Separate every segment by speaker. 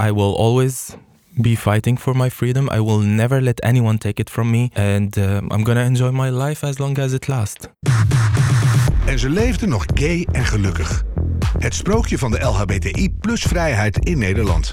Speaker 1: I will always be fighting for my freedom. I will never let anyone take it from me. And uh, I'm gonna enjoy my life as long as it lasts.
Speaker 2: En ze leefde nog gay en gelukkig. Het sprookje van de LHBTI plus vrijheid in Nederland.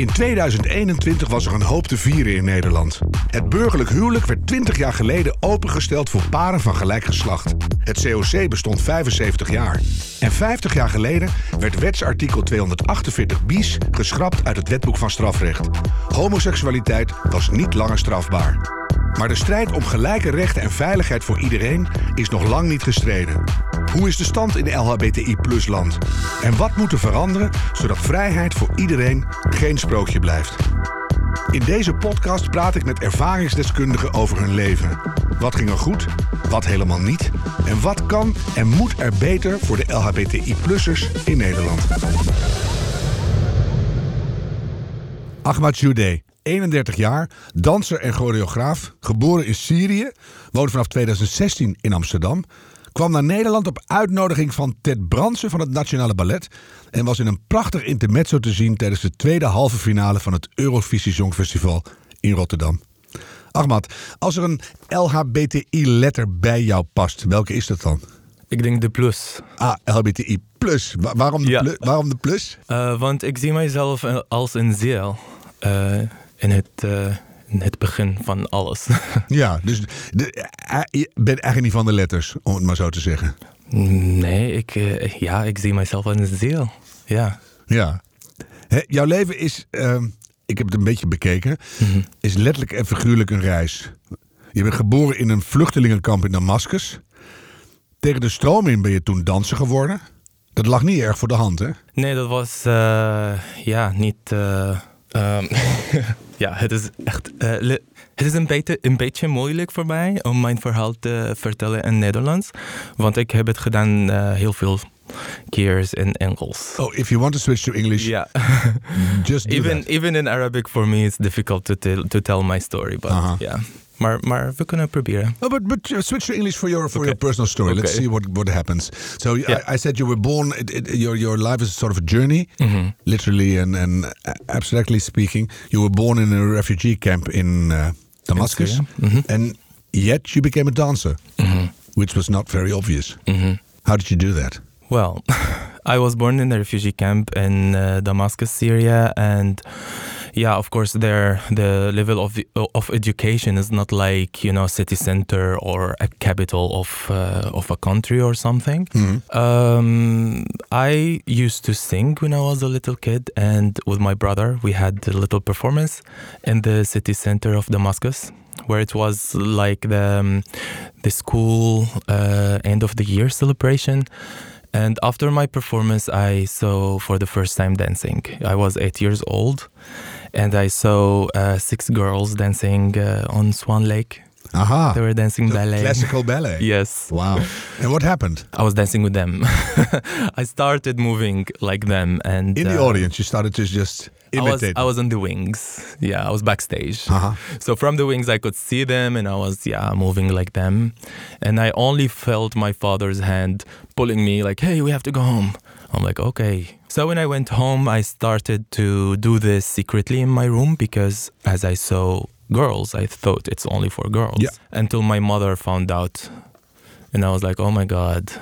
Speaker 2: In 2021 was er een hoop te vieren in Nederland. Het burgerlijk huwelijk werd 20 jaar geleden opengesteld voor paren van gelijk geslacht. Het COC bestond 75 jaar. En 50 jaar geleden werd wetsartikel 248 bis geschrapt uit het wetboek van strafrecht. Homoseksualiteit was niet langer strafbaar. Maar de strijd om gelijke rechten en veiligheid voor iedereen is nog lang niet gestreden. Hoe is de stand in LHBTI plus land? En wat moet er veranderen zodat vrijheid voor iedereen geen sprookje blijft? In deze podcast praat ik met ervaringsdeskundigen over hun leven. Wat ging er goed, wat helemaal niet en wat kan en moet er beter voor de LHBTI-plussers in Nederland. Ahmad Joudeh, 31 jaar, danser en choreograaf, geboren in Syrië, woont vanaf 2016 in Amsterdam, kwam naar Nederland op uitnodiging van Ted Bransen van het Nationale Ballet en was in een prachtig intermezzo te zien tijdens de tweede halve finale van het Eurovisie Songfestival in Rotterdam. Ahmad, als er een LHBTI-letter bij jou past, welke is dat dan?
Speaker 1: Ik denk de plus.
Speaker 2: Ah, LHBTI plus. Wa- waarom, de
Speaker 1: Ja.
Speaker 2: plus waarom de plus?
Speaker 1: Uh, want ik zie mijzelf als een ziel uh, in, het, uh, in het begin van alles.
Speaker 2: Ja, dus de, eh, je bent eigenlijk niet van de letters, om het maar zo te zeggen.
Speaker 1: nee, ik, uh, ja, ik zie mijzelf als een ziel. Ja.
Speaker 2: Ja. Jouw leven is, ehm, ik heb het een beetje bekeken,
Speaker 1: Mhm.
Speaker 2: is letterlijk en figuurlijk een reis. Je bent geboren in een vluchtelingenkamp in Damascus. Tegen de stroom in ben je toen danser geworden. Dat lag niet erg voor de hand, hè?
Speaker 1: Nee, dat was uh, ja niet. Uh, um, ja, het is echt. Uh, het is een beetje, een beetje moeilijk voor mij om mijn verhaal te vertellen in Nederlands. Want ik heb het gedaan uh, heel veel keer in Engels.
Speaker 2: Oh, if you want to switch to English,
Speaker 1: Yeah.
Speaker 2: just
Speaker 1: even
Speaker 2: that.
Speaker 1: even in Arabic for me it's difficult to tell to tell my story, but
Speaker 2: Aha.
Speaker 1: yeah. Maar, maar we kunnen proberen.
Speaker 2: Oh, but but uh, switch to English for your for
Speaker 1: Okay.
Speaker 2: your personal story. Let's see what what happens. So I-
Speaker 1: Yeah.
Speaker 2: I, said you were born. It, it, your your life is sort of a journey,
Speaker 1: Mhm.
Speaker 2: literally and and abstractly speaking. You were born in a refugee camp in uh, Damascus,
Speaker 1: Syria. Mhm.
Speaker 2: and yet you became a dancer,
Speaker 1: Mhm.
Speaker 2: which was not very obvious.
Speaker 1: Mhm.
Speaker 2: How did you do that?
Speaker 1: Well, I was born in a refugee camp in uh, Damascus, Syria, and yeah, of course, there the level of of education is not like you know city center or a capital of uh, of a country or something. Um, I used to sing when I was a little kid, and with my brother, we had a little performance in the city center of Damascus. Where it was like the um, the school uh, end of the year celebration, and after my performance, I saw for the first time dancing. I was eight years old, and I saw uh, six girls dancing uh, on Swan Lake.
Speaker 2: Aha,
Speaker 1: They were dancing
Speaker 2: So
Speaker 1: ballet.
Speaker 2: classical ballet.
Speaker 1: Yes.
Speaker 2: Wow. and what happened
Speaker 1: I was dancing with them. I started moving like them, and
Speaker 2: in the
Speaker 1: uh,
Speaker 2: audience? You started to just
Speaker 1: I was
Speaker 2: imitate.
Speaker 1: I was on the wings. Yeah, I was backstage.
Speaker 2: Uh-huh.
Speaker 1: So from the wings, I could see them, and I was yeah moving like them, and I only felt my father's hand pulling me like, "Hey, we have to go home." I'm like, "Okay." So when I went home, I started to do this secretly in my room because as I saw girls, I thought it's only for girls.
Speaker 2: Yeah.
Speaker 1: Until my mother found out. And I was like, oh my God,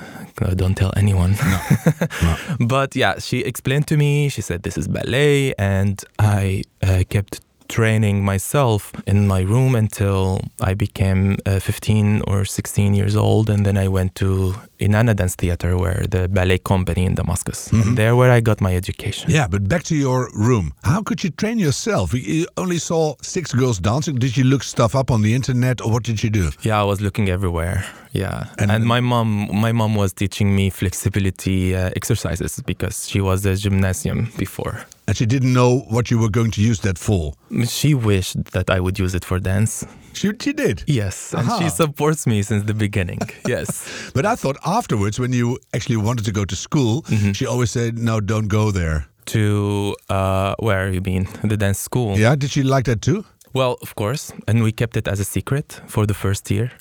Speaker 1: don't tell anyone. No. no. But yeah, she explained to me, she said, this is ballet. And I uh, kept training myself in my room until I became uh, 15 or 16 years old. And then I went to Enana Dance Theater, where the ballet company in Damascus. And there where I got my education.
Speaker 2: Yeah, but back to your room. How could you train yourself? You- You only saw six girls dancing. Did you look stuff up on the internet, or what did you do?
Speaker 1: Yeah, I was looking everywhere. Yeah,
Speaker 2: And-
Speaker 1: and, my mom, my mom was teaching me flexibility uh, exercises because she was a gymnasium before.
Speaker 2: And she didn't know what you were going to use that for.
Speaker 1: She wished that I would use it for dance.
Speaker 2: She, she did.
Speaker 1: Yes, and
Speaker 2: Aha.
Speaker 1: she supports me since the beginning. yes.
Speaker 2: But I thought afterwards, when you actually wanted to go to school,
Speaker 1: Mm-hmm.
Speaker 2: she always said, "No, don't go there."
Speaker 1: To uh, where you mean the dance school?
Speaker 2: Yeah, did she like that too?
Speaker 1: Well, of course, and we kept it as a secret for the first year.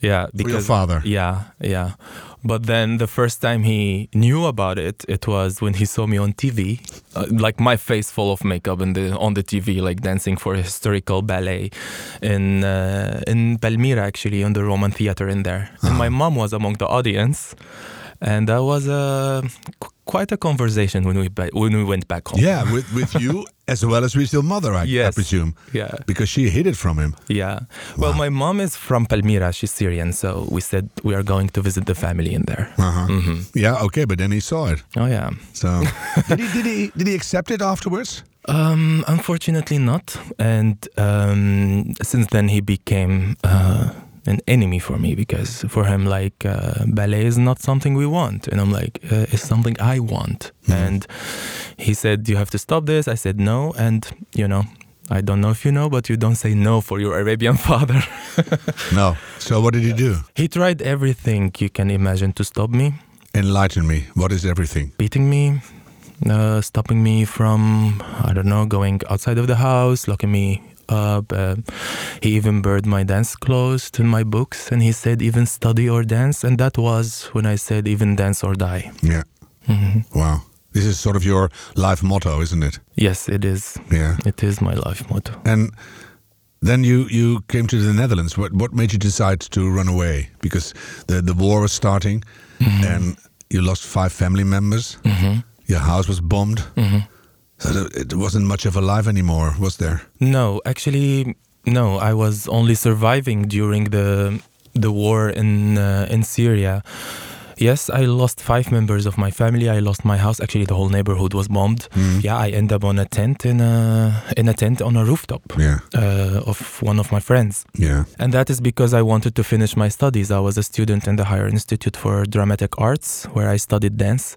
Speaker 1: Yeah,
Speaker 2: For your father.
Speaker 1: yeah, yeah. But then the first time he knew about it, it was when he saw me on TV, uh, like my face full of makeup the on the TV, like dancing for a historical ballet in uh, in Palmyra, actually, on the Roman theater in there. And my mom was among the audience, and that was a quite a conversation when we when we went back home.
Speaker 2: Yeah, with, with you as well as with your mother, I, I presume.
Speaker 1: yeah,
Speaker 2: Because she hid it from him.
Speaker 1: yeah. Well, my mom is from Palmyra; she's Syrian, so we said we are going to visit the family in there.
Speaker 2: Uh-huh.
Speaker 1: hmm
Speaker 2: Yeah, okay, but then he saw it.
Speaker 1: Oh yeah.
Speaker 2: So did he did he did he accept it afterwards?
Speaker 1: Um, unfortunately not. And um, since then, he became uh, an enemy for me because for him, like, uh, ballet is not something we want. And I'm like, uh, it's something I want. And he said, You have to stop this. I said, No. And, you know, I don't know if you know, but you don't say no for your Arabian father.
Speaker 2: No. So what did he do?
Speaker 1: he tried everything you can imagine to stop me.
Speaker 2: Enlighten me. What is everything?
Speaker 1: beating me, uh, stopping me from, I don't know, going outside of the house, locking me up. Uh, he even burned my dance clothes and my books, and he said, even study or dance. And that was when I said, even dance or die.
Speaker 2: Yeah.
Speaker 1: hmm
Speaker 2: Wow. This is sort of your life motto, isn't it?
Speaker 1: Yes, it is.
Speaker 2: Yeah.
Speaker 1: It is my life motto.
Speaker 2: And then you, you came to the Netherlands. What what made you decide to run away? Because the, the war was starting and you lost five family members.
Speaker 1: hmm
Speaker 2: Your house was bombed. So it wasn't much of a life anymore, was there?
Speaker 1: No, actually, no. I was only surviving during the the war in uh, in Syria. Yes, I lost five members of my family. I lost my house. Actually, the whole neighborhood was bombed.
Speaker 2: Mm.
Speaker 1: Yeah, I end up on a tent in a in a tent on a rooftop
Speaker 2: Yeah.
Speaker 1: uh, of one of my friends,
Speaker 2: Yeah.
Speaker 1: and that is because I wanted to finish my studies. I was a student in the Higher Institute for Dramatic Arts, where I studied dance,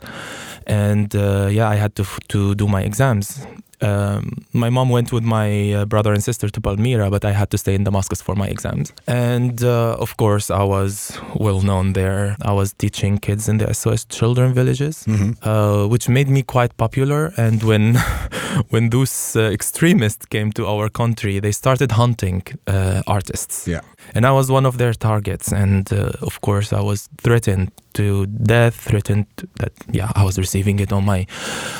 Speaker 1: and uh, yeah, I had to f- to do my exams. Um, my mom went with my uh, brother and sister to Palmyra, but I had to stay in Damascus for my exams. And uh, of course, I was well known there. I was teaching kids in the SOS children villages
Speaker 2: hmm
Speaker 1: uh, which made me quite popular. And when when those uh, extremists came to our country, they started hunting uh, artists.
Speaker 2: Yeah.
Speaker 1: And I was one of their targets. And uh, of course, I was threatened to death. Threatened that yeah, I was receiving it on my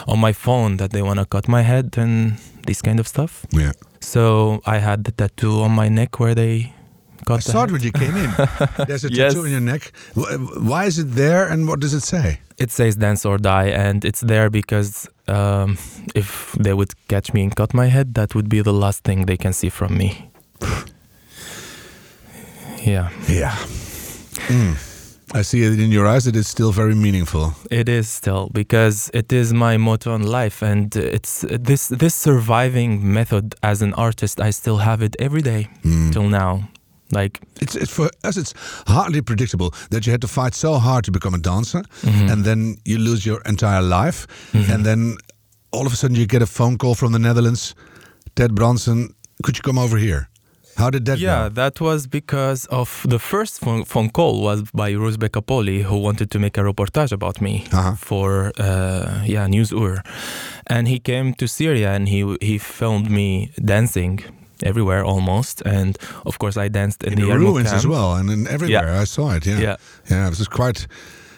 Speaker 1: on my phone that they want to cut my head and this kind of stuff.
Speaker 2: Yeah.
Speaker 1: So I had the tattoo on my neck where they cut.
Speaker 2: I
Speaker 1: the
Speaker 2: saw it when you came in. There's a
Speaker 1: Yes.
Speaker 2: tattoo in your neck. Why is it there and what does it say?
Speaker 1: It says dance or die, and it's there because um, if they would catch me and cut my head, that would be the last thing they can see from me. Yeah,
Speaker 2: Yeah. Mm. I see it in your eyes that it's still very meaningful.
Speaker 1: it is still because it is my motto in life, and it's this this surviving method as an artist. I still have it every day
Speaker 2: Mm.
Speaker 1: till now. Like,
Speaker 2: It's, it's for us. It's hardly predictable that you had to fight so hard to become a dancer,
Speaker 1: mhm,
Speaker 2: and then you lose your entire life,
Speaker 1: mhm.
Speaker 2: and then all of a sudden you get a phone call from the Netherlands. Ted Brandsen, could you come over here? How did that
Speaker 1: yeah,
Speaker 2: go?
Speaker 1: that was because of the first phone, phone call was by Roozbeh Kaboly, who wanted to make a reportage about me
Speaker 2: Uh-huh.
Speaker 1: for uh, yeah Nieuwsuur, and he came to Syria and he he filmed me dancing everywhere almost, and of course I danced in,
Speaker 2: In
Speaker 1: the,
Speaker 2: ruins as well, and in everywhere. I saw it. Yeah,
Speaker 1: Yeah,
Speaker 2: yeah. It was quite.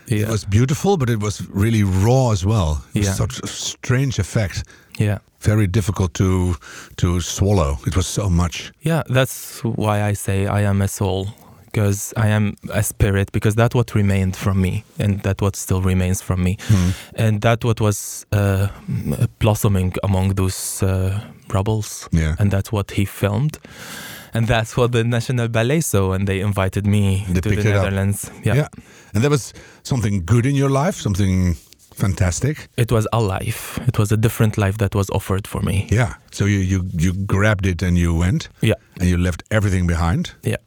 Speaker 1: yeah,
Speaker 2: It was beautiful, but it was really raw as well. It was
Speaker 1: Yeah.
Speaker 2: such a strange effect.
Speaker 1: yeah.
Speaker 2: Very difficult to to swallow. It was so much.
Speaker 1: Yeah, that's why I say I am a soul because I am a spirit because that what remained from me and that what still remains from me and that what was uh, blossoming among those uh, rubbles
Speaker 2: Yeah.
Speaker 1: and that's what he filmed and that's what the National Ballet saw and they invited me
Speaker 2: They
Speaker 1: to the. Netherlands. Yeah.
Speaker 2: Yeah. And there was something good in your life, something fantastic.
Speaker 1: It was a life. It was a different life that was offered for me.
Speaker 2: Yeah. So you you you grabbed it and you went.
Speaker 1: Yeah.
Speaker 2: And you left everything behind.
Speaker 1: Yeah.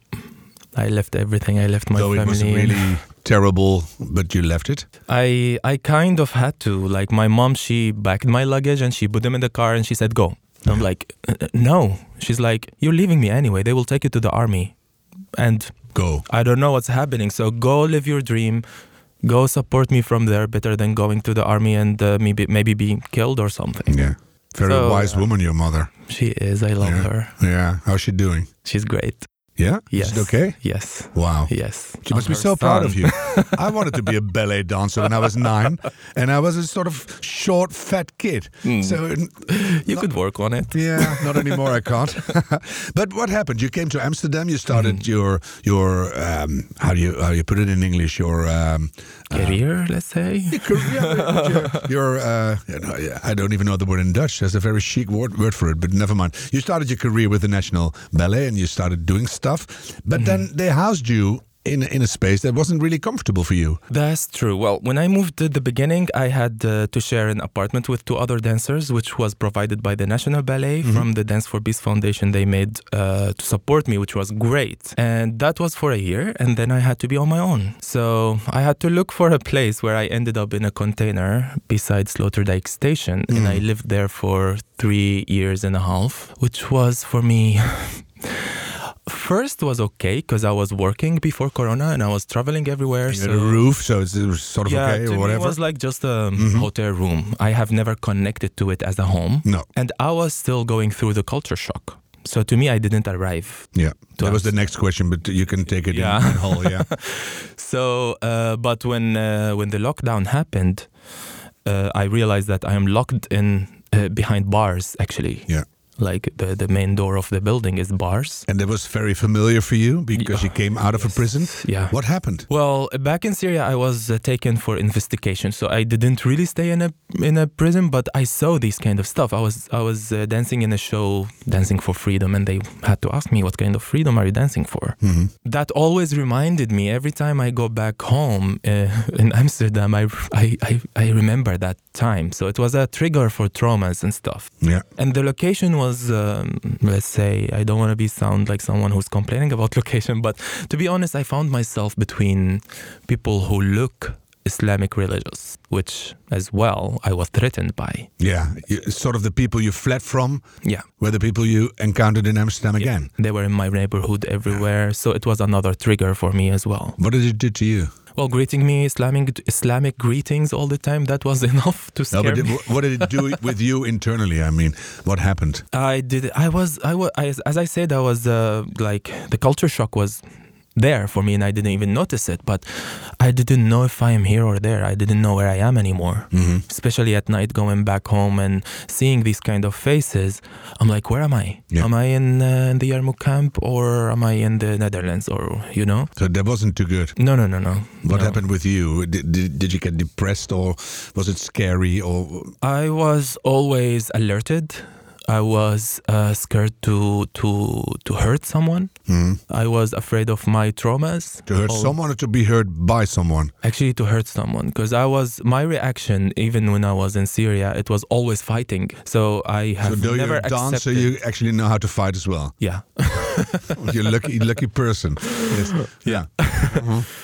Speaker 1: I left everything. I left my
Speaker 2: Though
Speaker 1: family.
Speaker 2: it was really terrible, but you left it.
Speaker 1: I I kind of had to. Like my mom, she backed my luggage and she put them in the car and she said, "Go." And I'm like, "Uh, uh, "No." She's like, "You're leaving me anyway. They will take you to the army." And
Speaker 2: Go.
Speaker 1: I don't know what's happening. So go live your dream. Go support me from there. Better than going to the army and uh, maybe maybe being killed or something.
Speaker 2: Yeah. Very
Speaker 1: So,
Speaker 2: wise
Speaker 1: uh,
Speaker 2: woman, your mother.
Speaker 1: She is. I love
Speaker 2: Yeah.
Speaker 1: her.
Speaker 2: Yeah. How's she doing?
Speaker 1: She's great.
Speaker 2: Yeah?
Speaker 1: Yes.
Speaker 2: Is it okay?
Speaker 1: Yes.
Speaker 2: Wow.
Speaker 1: Yes.
Speaker 2: She must be so proud of you. I wanted to be a ballet dancer when I was nine, and I was a sort of short, fat kid. So,
Speaker 1: You could work on it.
Speaker 2: yeah, not anymore. I can't. but what happened? You came to Amsterdam. You started your your um, how do you how do you put it in English? Your um,
Speaker 1: Career, let's say.
Speaker 2: career. your, your uh, you know, I don't even know the word in Dutch. There's a very chic word, word for it, but never mind. You started your career with the National Ballet, and you started doing stuff. But then they housed you in in a space that wasn't really comfortable for you.
Speaker 1: That's true. Well, when I moved at the beginning, I had uh, to share an apartment with two other dancers, which was provided by the National Ballet from the Dance for Peace Foundation. They made uh, to support me, which was great. And that was for a year. And then I had to be on my own. So I had to look for a place where I ended up in a container beside Sloterdijk Station. And I lived there for three years and a half, which was for me. First was okay because I was working before Corona and I was traveling everywhere.
Speaker 2: Had a roof, so it's it was sort of
Speaker 1: yeah,
Speaker 2: okay or whatever.
Speaker 1: it was like just a hotel room. I have never connected to it as a home.
Speaker 2: no,
Speaker 1: And I was still going through the culture shock. So to me, I didn't arrive.
Speaker 2: yeah, that was the next question, but you can take it
Speaker 1: Yeah.
Speaker 2: in, in whole. Yeah,
Speaker 1: So, uh, but when uh, when the lockdown happened, uh, I realized that I am locked in uh, behind bars. Actually,
Speaker 2: yeah.
Speaker 1: Like the the main door of the building is bars.
Speaker 2: And that was very familiar for you because you came out of a prison.
Speaker 1: Yeah.
Speaker 2: What happened?
Speaker 1: Well, back in Syria, I was uh, taken for investigation, so I didn't really stay in a in a prison, but I saw this kind of stuff. I was I was uh, dancing in a show, dancing for freedom, and they had to ask me, "What kind of freedom are you dancing for?"
Speaker 2: Mhm.
Speaker 1: That always reminded me every time I go back home uh, in Amsterdam. I, I I I remember that time, so it was a trigger for traumas and stuff.
Speaker 2: Yeah,
Speaker 1: And the location was, um, let's say, I don't want to be sound like someone who's complaining about location, but to be honest, I found myself between people who look Islamic religious, which as well I was threatened by.
Speaker 2: yeah. Sort of the people you fled from
Speaker 1: Yeah.
Speaker 2: were the people you encountered in Amsterdam again.
Speaker 1: They were in my neighborhood everywhere, so it was another trigger for me as well.
Speaker 2: What did it do to you?
Speaker 1: Well, greeting me Islamic Islamic greetings all the time, that was enough to
Speaker 2: No,
Speaker 1: scare
Speaker 2: but did,
Speaker 1: me.
Speaker 2: what did it do with you internally? I mean, what happened?
Speaker 1: I did. I was. I was. I, as I said, I was uh, like the culture shock was there for me, and I didn't even notice it. But I didn't know if I am here or there. I didn't know where I am anymore.
Speaker 2: Mm-hmm.
Speaker 1: Especially at night, going back home and seeing these kind of faces, I'm like, where am I?
Speaker 2: Yeah.
Speaker 1: Am I in, uh, in the Yarmouk camp or am I in the Netherlands or you know?
Speaker 2: So that wasn't too good.
Speaker 1: No, no, no, no.
Speaker 2: What
Speaker 1: no.
Speaker 2: happened with you? Did, did, did you get depressed or was it scary or
Speaker 1: I was always alerted. I was uh, scared to to to hurt someone.
Speaker 2: Mhm.
Speaker 1: I was afraid of my traumas.
Speaker 2: to hurt
Speaker 1: All-
Speaker 2: someone or to be hurt by someone?
Speaker 1: Actually, to hurt someone, because I was my reaction, even when I was in Syria, it was always fighting. So I
Speaker 2: So
Speaker 1: have
Speaker 2: though
Speaker 1: never
Speaker 2: a dancer, you actually know how to fight as well.
Speaker 1: yeah.
Speaker 2: You're a lucky, lucky person. Yes. Yeah.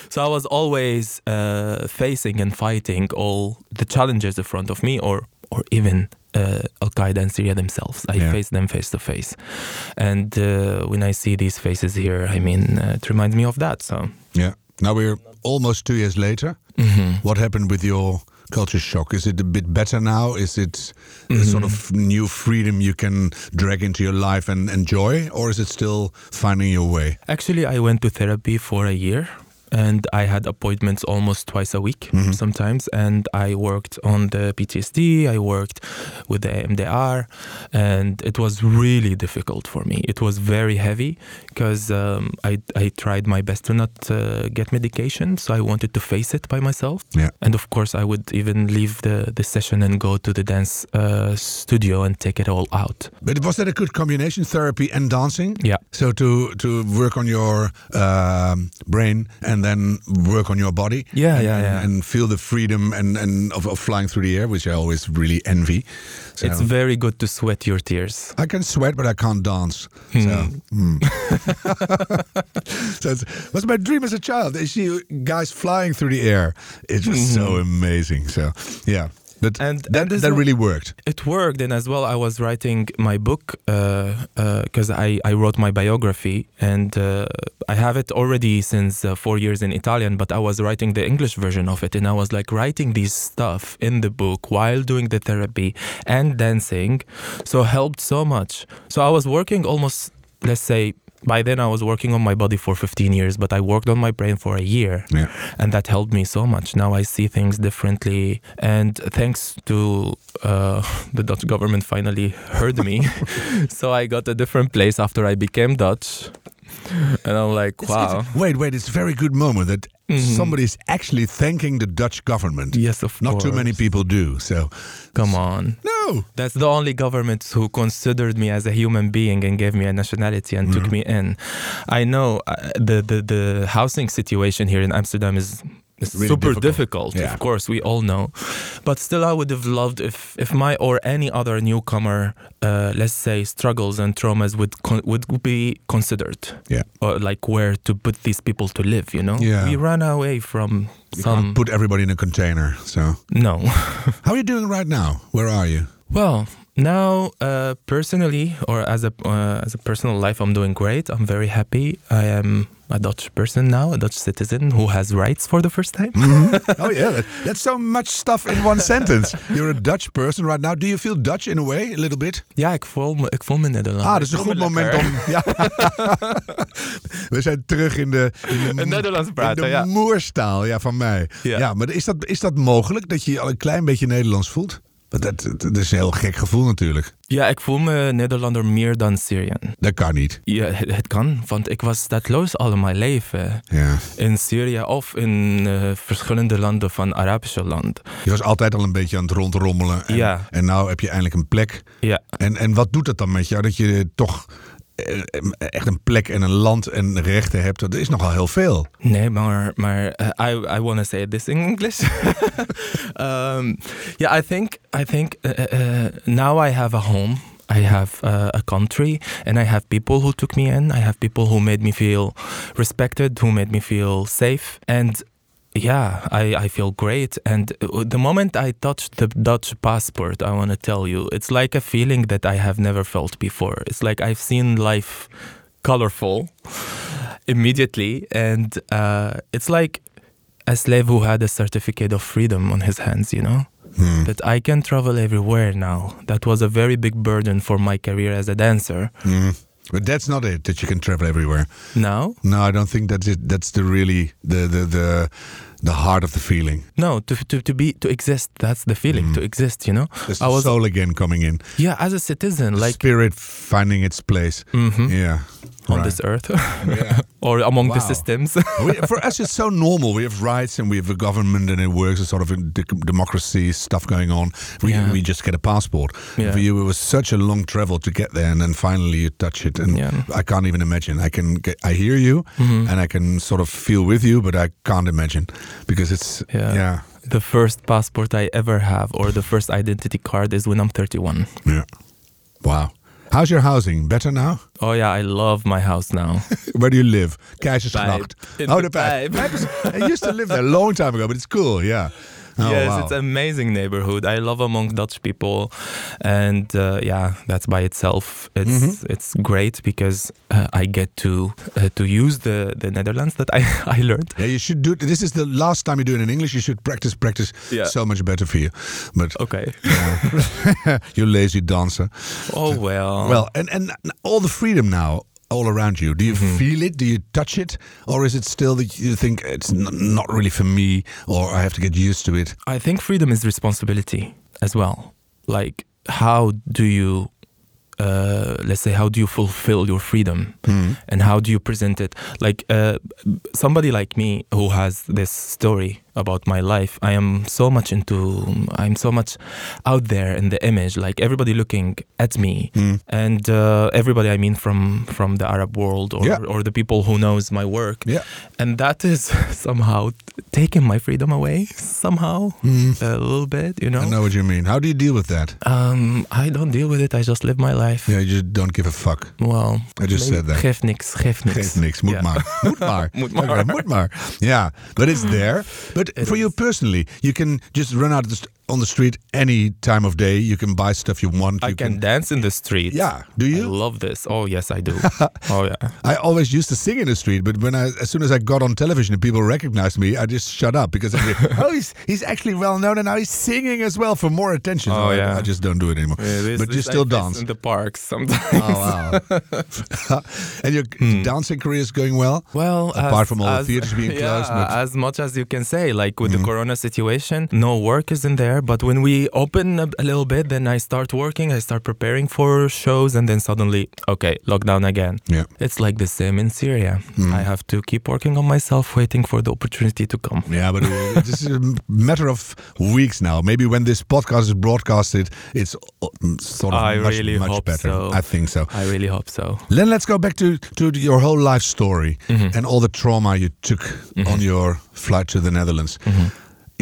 Speaker 1: So I was always uh, facing and fighting all the challenges in front of me, or or even Al Qaeda and Syria themselves. I
Speaker 2: Yeah.
Speaker 1: face them face to face, and uh, when I see these faces here, I mean, uh, it reminds me of that. So.
Speaker 2: Yeah. Now we're almost two years later.
Speaker 1: Mhm.
Speaker 2: What happened with your culture shock? Is it a bit better now? Is it a sort of new freedom you can drag into your life and enjoy? Or is it still finding your way?
Speaker 1: Actually, I went to therapy for a year and I had appointments almost twice a week sometimes. And I worked on the PTSD, I worked with the EMDR, and it was really difficult for me. It was very heavy because um, I, I tried my best to not uh, get medication. So I wanted to face it by myself.
Speaker 2: Yeah.
Speaker 1: And of course, I would even leave the, the session and go to the dance uh, studio and take it all out.
Speaker 2: But it was that a good combination, therapy and dancing?
Speaker 1: Yeah.
Speaker 2: So to to work on your um, brain and then work on your body.
Speaker 1: Yeah,
Speaker 2: and,
Speaker 1: yeah,
Speaker 2: and-
Speaker 1: yeah.
Speaker 2: And feel the freedom and, and of, of flying through the air, which I always really envy. So
Speaker 1: It's very good to sweat your tears.
Speaker 2: I can sweat, but I can't dance. So, hmm. so it was my dream as a child. I see guys flying through the air. It was so amazing. So yeah, but
Speaker 1: And-
Speaker 2: that
Speaker 1: and
Speaker 2: that really worked.
Speaker 1: It worked, and as well, I was writing my book because I, I wrote my biography, and uh, I have it already since uh, four years in Italian. But I was writing the English version of it, and I was like writing these stuff in the book while doing the therapy and dancing, so helped so much. So I was working almost, let's say, by then I was working on my body for 15 years, but I worked on my brain for a year.
Speaker 2: Yeah.
Speaker 1: And that helped me so much. Now I see things differently. And thanks to uh, the Dutch government finally heard me. so I got a different place after I became Dutch. And I'm like, wow.
Speaker 2: it's- wait, wait, it's a very good moment that
Speaker 1: Mhm.
Speaker 2: somebody is actually thanking the Dutch government.
Speaker 1: Yes, of course.
Speaker 2: Not
Speaker 1: course.
Speaker 2: too many people do. So,
Speaker 1: Come on.
Speaker 2: no.
Speaker 1: That's the only government who considered me as a human being and gave me a nationality and took
Speaker 2: Mm-hmm.
Speaker 1: me in. I know uh, the, the the housing situation here in Amsterdam is. Is
Speaker 2: Really
Speaker 1: super
Speaker 2: difficult.
Speaker 1: difficult,
Speaker 2: Yeah.
Speaker 1: of course, we all know. But still, I would have loved if, if my or any other newcomer, uh, let's say, struggles and traumas would would be considered,
Speaker 2: Yeah.
Speaker 1: or like where to put these people to live. You know,
Speaker 2: Yeah.
Speaker 1: we run away from
Speaker 2: You
Speaker 1: some.
Speaker 2: can't put everybody in a container. So,
Speaker 1: no,
Speaker 2: how are you doing right now? Where are you?
Speaker 1: Well, now uh, personally, or as a uh, as a personal life, I'm doing great. I'm very happy. I am a Dutch person now, a Dutch citizen who has rights for the first time.
Speaker 2: oh yeah, that, that's so much stuff in one sentence. You're a Dutch person right now. Do you feel Dutch in a way, a little bit?
Speaker 1: ja, ik voel me, ik voel me Nederlander.
Speaker 2: Ah, dat is een goed moment om. Ja. We zijn terug in de, in de,
Speaker 1: Nederlands praten,
Speaker 2: in de
Speaker 1: ja.
Speaker 2: moerstaal ja, van mij. Ja.
Speaker 1: Ja.
Speaker 2: maar is dat, is dat mogelijk dat je je al een klein beetje Nederlands voelt? Dat, dat, dat is een heel gek gevoel natuurlijk.
Speaker 1: Ja, ik voel me Nederlander meer dan Syrian.
Speaker 2: Dat kan niet.
Speaker 1: Ja, het, het kan, want ik was stateloos al mijn leven.
Speaker 2: Ja.
Speaker 1: In Syrië of in eh, verschillende landen van Arabische land.
Speaker 2: Je was altijd al een beetje aan het rondrommelen. En,
Speaker 1: Ja.
Speaker 2: en nou heb je eindelijk een plek.
Speaker 1: Ja.
Speaker 2: En, en wat doet dat dan met jou? Dat je toch echt een plek en een land en rechten hebt. Dat is nogal heel veel.
Speaker 1: Nee, maar, maar uh, I, I want to say this in English. um, yeah, I think I think uh, now I have a home. I have a country, and I have people who took me in. I have people who made me feel respected, who made me feel safe, and yeah, I, I feel great. And uh, the moment I touched the Dutch passport, I want to tell you, it's like a feeling that I have never felt before. It's like I've seen life colorful immediately, and uh, it's like a slave who had a certificate of freedom on his hands, you know?
Speaker 2: Hmm.
Speaker 1: That I can travel everywhere now. That was a very big burden for my career as a dancer.
Speaker 2: Mm. But that's not it. That you can travel everywhere.
Speaker 1: No.
Speaker 2: No, I don't think that's it. That's the really the the the, the heart of the feeling.
Speaker 1: no, to, to, to be to exist. That's the feeling to exist. You know,
Speaker 2: There's
Speaker 1: I
Speaker 2: the
Speaker 1: was
Speaker 2: soul again coming in.
Speaker 1: yeah, as a citizen,
Speaker 2: The
Speaker 1: like
Speaker 2: spirit finding its place.
Speaker 1: mhm,
Speaker 2: Yeah.
Speaker 1: On
Speaker 2: Right.
Speaker 1: this earth
Speaker 2: Yeah.
Speaker 1: or among the systems.
Speaker 2: we, for us, it's so normal. We have rights and we have a government and it works. A sort of a democracy stuff going on. We,
Speaker 1: Yeah.
Speaker 2: we just get a passport.
Speaker 1: Yeah.
Speaker 2: For you, it was such a long travel to get there, and then finally you touch it. And. I can't even imagine. I can, get, I hear you,
Speaker 1: Mhm.
Speaker 2: and I can sort of feel with you, but I can't imagine because it's
Speaker 1: Yeah.
Speaker 2: yeah,
Speaker 1: the first passport I ever have, or the first identity card, is when I'm 31.
Speaker 2: yeah. Wow. How's your housing? Better now?
Speaker 1: Oh yeah, I love my house now.
Speaker 2: Where do you live? Keizersgracht. Oh,
Speaker 1: the
Speaker 2: the Pijp.
Speaker 1: Pijp.
Speaker 2: Pijp I used to live there a long time ago, but it's cool. Yeah. Oh,
Speaker 1: yes,
Speaker 2: wow.
Speaker 1: it's amazing neighborhood. I love among Dutch people, and uh, yeah, that's by itself. It's
Speaker 2: Mhm.
Speaker 1: it's great because uh, I get to uh, to use the the Netherlands that I I learned.
Speaker 2: Yeah, you should do. This is the last time you do it in English. You should practice, practice.
Speaker 1: Yeah.
Speaker 2: So much better for you. But
Speaker 1: Okay.
Speaker 2: you lazy dancer.
Speaker 1: Oh well.
Speaker 2: Well, and and all the freedom now all around you. Do you
Speaker 1: Mhm.
Speaker 2: feel it? Do you touch it, or is it still that you think it's n- not really for me, or I have to get used to it?
Speaker 1: I think freedom is responsibility as well. Like, how do you, uh, let's say, how do you fulfill your freedom? and how do you present it like uh, somebody like me who has this story about my life i am so much into i'm so much out there in the image like everybody looking at me
Speaker 2: Hmm.
Speaker 1: and uh, everybody i mean from from the arab world or,
Speaker 2: Yeah.
Speaker 1: or the people who knows my work
Speaker 2: Yeah.
Speaker 1: and that is somehow taking my freedom away somehow a little bit you know.
Speaker 2: I know what you mean. How do you deal with that?
Speaker 1: um i don't deal with it i just live my life
Speaker 2: Yeah, you just don't give a fuck.
Speaker 1: well
Speaker 2: I just said that.
Speaker 1: geeft niks geeft niks
Speaker 2: Geeft niks, moet
Speaker 1: Ja.
Speaker 2: maar. Moet maar.
Speaker 1: Moet maar.
Speaker 2: Moet maar. Yeah, but it's there. But
Speaker 1: It
Speaker 2: for you personally, you can just run out of the st- on the street any time of day. You can buy stuff you want.
Speaker 1: I
Speaker 2: you
Speaker 1: can, dance in the street.
Speaker 2: Yeah. Do you?
Speaker 1: I love this. Oh yes, I do. oh yeah.
Speaker 2: I always used to sing in the street, but when I, as soon as I got on television and people recognized me, I just shut up because I oh, he's he's actually well known and now he's singing as well for more attention.
Speaker 1: Oh,
Speaker 2: I-
Speaker 1: yeah.
Speaker 2: I, just don't do it anymore.
Speaker 1: Yeah, this-
Speaker 2: but you still dance.
Speaker 1: in the parks sometimes.
Speaker 2: Oh wow! and your dancing career is going well.
Speaker 1: Well,
Speaker 2: Apart
Speaker 1: as-
Speaker 2: from all the theaters being closed, but- Mm-hmm.
Speaker 1: as much as you can say, like with the Corona situation, no work is in there. But when we open a, a little bit, then I start working. I start preparing for shows, and then suddenly, okay, lockdown again.
Speaker 2: Yeah.
Speaker 1: It's like the same in Syria.
Speaker 2: Mm.
Speaker 1: I have to keep working on myself, waiting for the opportunity to come.
Speaker 2: Yeah, but uh, this is a matter of weeks now. Maybe when this podcast is broadcasted, it's uh, sort of
Speaker 1: I
Speaker 2: much,
Speaker 1: really
Speaker 2: much
Speaker 1: hope
Speaker 2: better.
Speaker 1: so.
Speaker 2: I think so.
Speaker 1: I really hope so.
Speaker 2: Then let's go back to, to your whole life story
Speaker 1: Mm-hmm.
Speaker 2: and all the trauma you took on your flight to the Netherlands.
Speaker 1: Mm-hmm.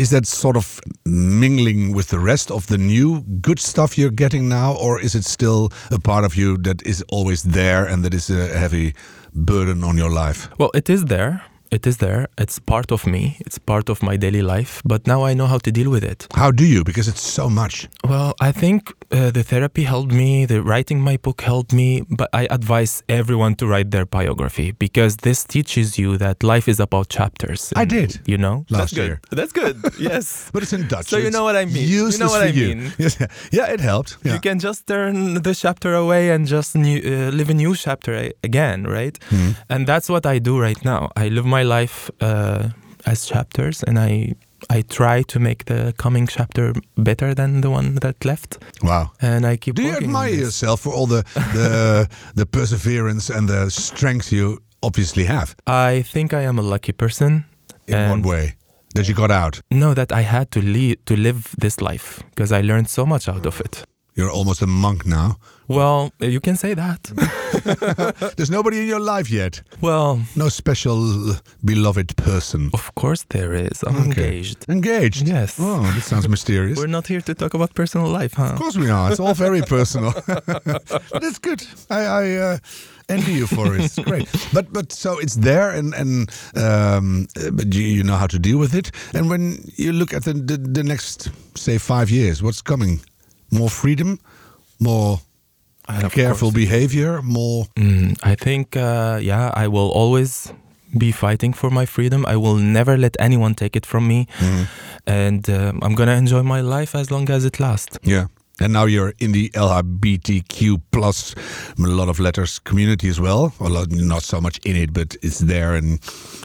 Speaker 2: Is that sort of mingling with the rest of the new good stuff you're getting now, or is it still a part of you that is always there and that is a heavy burden on your life?
Speaker 1: Well, it is there. It is there. It's part of me. It's part of my daily life. But now I know how to deal with it.
Speaker 2: How do you? Because it's so much.
Speaker 1: Well, I think uh, the therapy helped me, the writing my book helped me, but I advise everyone to write their biography because this teaches you that life is about chapters.
Speaker 2: I did
Speaker 1: You know?
Speaker 2: last
Speaker 1: That's good. That's good. yes.
Speaker 2: But it's in Dutch.
Speaker 1: So you know what I mean. You know what
Speaker 2: for
Speaker 1: I
Speaker 2: you.
Speaker 1: mean.
Speaker 2: Yes, yeah, it helped. Yeah.
Speaker 1: You can just turn the chapter away and just new, uh, live a new chapter again, right?
Speaker 2: Hmm.
Speaker 1: And that's what I do right now. I live my life uh, as chapters, and I I try to make the coming chapter better than the one that left.
Speaker 2: Wow.
Speaker 1: And I keep.
Speaker 2: Do you admire yourself for all the the the perseverance and the strength you obviously have?
Speaker 1: I think I am a lucky person.
Speaker 2: In what way? That you got out.
Speaker 1: No, that I had to lead to live this life because I learned so much out of it.
Speaker 2: You're almost a monk now.
Speaker 1: Well, you can say that.
Speaker 2: There's nobody in your life yet.
Speaker 1: well,
Speaker 2: No special beloved person.
Speaker 1: of course there is. I'm
Speaker 2: Okay.
Speaker 1: engaged.
Speaker 2: Engaged.
Speaker 1: Yes.
Speaker 2: Oh, that sounds mysterious.
Speaker 1: We're not here to talk about personal life, huh?
Speaker 2: Of course we are. It's all very personal. That's good. I, I uh, envy you for it. It's great. But but so it's there, and and um, but you, you know how to deal with it. And when you look at the, the the next say five years, what's coming? More freedom, more careful behavior, more.
Speaker 1: Mm, I think, uh, yeah, I will always be fighting for my freedom. I will never let anyone take it from me.
Speaker 2: Mm-hmm.
Speaker 1: And um, I'm going to enjoy my life as long as it lasts.
Speaker 2: Yeah. And now you're in the LGBTQ plus a lot of letters community as well. A lot, not so much in it, but it's there, and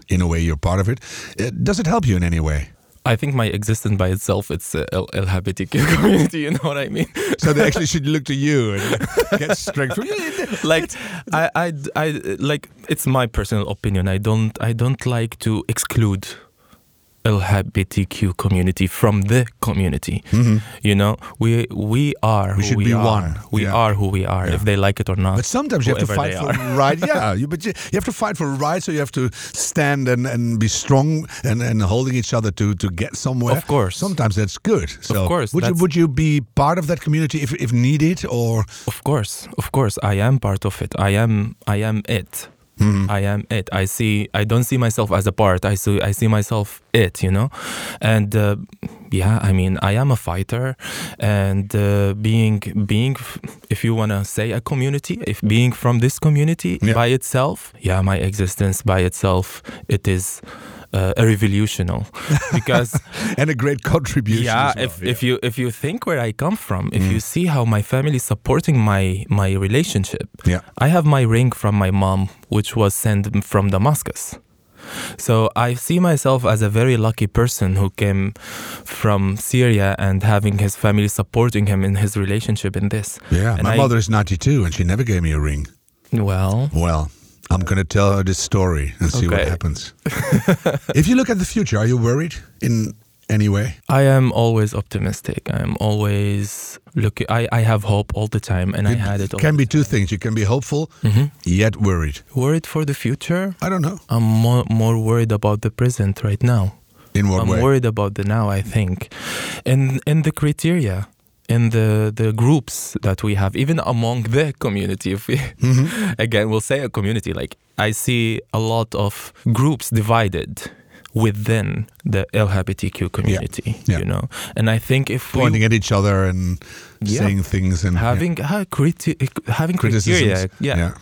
Speaker 2: in a way you're part of it. Uh, does it help you in any way?
Speaker 1: I think my existence by itself, it's L- LGBTQ community, you know what I mean?
Speaker 2: So they actually should look to you and get strength from you.
Speaker 1: like I, I, I, like it's my personal opinion. I don't, I don't like to exclude LGBTQ community from the community. You know, we we are
Speaker 2: Mm-hmm. We
Speaker 1: who
Speaker 2: should
Speaker 1: we
Speaker 2: be
Speaker 1: are.
Speaker 2: one.
Speaker 1: We
Speaker 2: Yeah.
Speaker 1: are who we are, if they like it or not.
Speaker 2: But sometimes you have to fight for right. Yeah, you, but you, you have to fight for right. So you have to stand and, and be strong and, and holding each other to, to get somewhere.
Speaker 1: Of course.
Speaker 2: Sometimes that's good. So
Speaker 1: course,
Speaker 2: Would you would you be part of that community if, if needed or
Speaker 1: Of course, of course, I am part of it. I am, I am it.
Speaker 2: Mm-hmm.
Speaker 1: I am it. I see. I don't see myself as a part. I see. I see myself it. You know, and uh, yeah. I mean, I am a fighter, and uh, being being, if you wanna say a community, if being from this community
Speaker 2: Yeah.
Speaker 1: by itself, yeah, my existence by itself, it is. Uh, a revolutional because
Speaker 2: and a great contribution.
Speaker 1: yeah,
Speaker 2: well.
Speaker 1: if if you if you think where I come from, if you see how my family is supporting my my relationship,
Speaker 2: Yeah.
Speaker 1: I have my ring from my mom, which was sent from Damascus. So I see myself as a very lucky person who came from Syria and having his family supporting him in his relationship in this.
Speaker 2: Yeah,
Speaker 1: and
Speaker 2: my
Speaker 1: I-
Speaker 2: mother is 92 and she never gave me a ring.
Speaker 1: Well,
Speaker 2: Well, I'm going to tell her this story and see what happens. if you look at the future, are you worried in any way?
Speaker 1: I am always optimistic. I am always looking. I, I have hope all the time, and I had it. All
Speaker 2: can be two things. You can be hopeful, mm-hmm. yet worried.
Speaker 1: worried for the future.
Speaker 2: I don't know.
Speaker 1: I'm more, more worried about the present right now.
Speaker 2: In what
Speaker 1: I'm
Speaker 2: way?
Speaker 1: worried about the now, I think. And in the criteria, in the, the groups that we have, even among the community, if we,
Speaker 2: Mm-hmm.
Speaker 1: again, we'll say a community, like I see a lot of groups divided within the LGBTQ community.
Speaker 2: Yeah.
Speaker 1: You know, and I think if we
Speaker 2: Pointing at each other and
Speaker 1: Yeah.
Speaker 2: saying things and
Speaker 1: having ha- criti- having criteria,
Speaker 2: criticisms.
Speaker 1: yeah.
Speaker 2: yeah.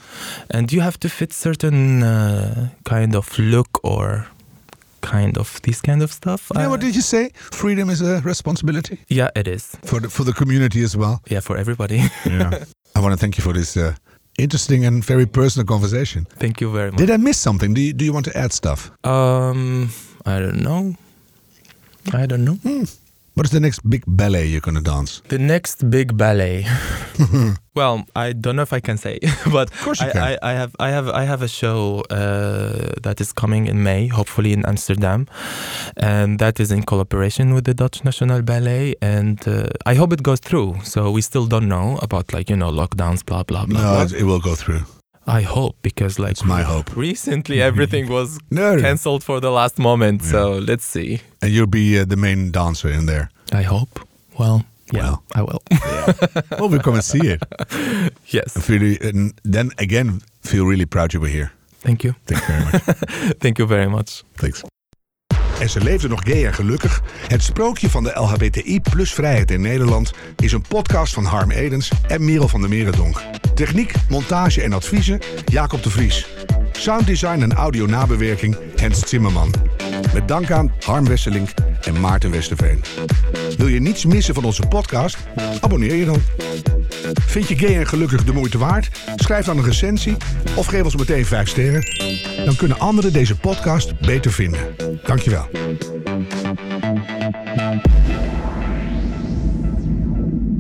Speaker 1: and you have to fit certain uh, kind of look or kind of this kind of stuff.
Speaker 2: Yeah,
Speaker 1: Uh,
Speaker 2: what did you say? Freedom is a responsibility
Speaker 1: yeah, it is.
Speaker 2: for the, for the community as well.
Speaker 1: Yeah, for everybody.
Speaker 2: Yeah. I want to thank you for this uh, interesting and very personal conversation.
Speaker 1: Thank you very much.
Speaker 2: Did I miss something? Do you, do you want to add stuff?
Speaker 1: Um, I don't know. I don't know.
Speaker 2: What is the next big ballet you're going to dance?
Speaker 1: The next big ballet. well, I don't know if I can say, but of
Speaker 2: course you
Speaker 1: I,
Speaker 2: can.
Speaker 1: I, I have I have I have a show uh, that is coming in May, hopefully in Amsterdam, and that is in collaboration with the Dutch National Ballet, and uh, I hope it goes through. So we still don't know about like you know lockdowns, blah blah blah.
Speaker 2: No,
Speaker 1: blah.
Speaker 2: it will go through.
Speaker 1: I hope because like
Speaker 2: It's my hope.
Speaker 1: recently everything was
Speaker 2: No,
Speaker 1: cancelled for the last moment. So let's see.
Speaker 2: And you'll be uh, the main dancer in there.
Speaker 1: I hope. Well, yeah,
Speaker 2: Well.
Speaker 1: I will.
Speaker 2: well, we'll come and see it.
Speaker 1: yes.
Speaker 2: Feel really- and then again, feel really proud you were here.
Speaker 1: Thank you.
Speaker 2: Thank you very much.
Speaker 1: Thank you very much.
Speaker 2: Thanks. En ze leefde nog gay en gelukkig. Het sprookje van de LHBTI plus vrijheid in Nederland is een podcast van Harm Edens en Merel van der Merendonk. Techniek, montage en adviezen Jacob de Vries. Sounddesign en audio nabewerking Hens Zimmerman. Met dank aan Harm Wesselink en Maarten Westerveen. Wil je niets missen van onze podcast? Abonneer je dan. Vind je gay en gelukkig de moeite waard? Schrijf dan een recensie of geef ons meteen 5 sterren. Dan kunnen anderen deze podcast beter vinden. Dankjewel.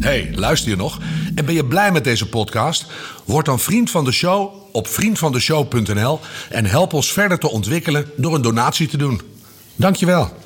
Speaker 2: Hey, luister je nog? En ben je blij met deze podcast? Word dan vriend van de show op vriendvandeshow.nl en help ons verder te ontwikkelen door een donatie te doen. Dankjewel.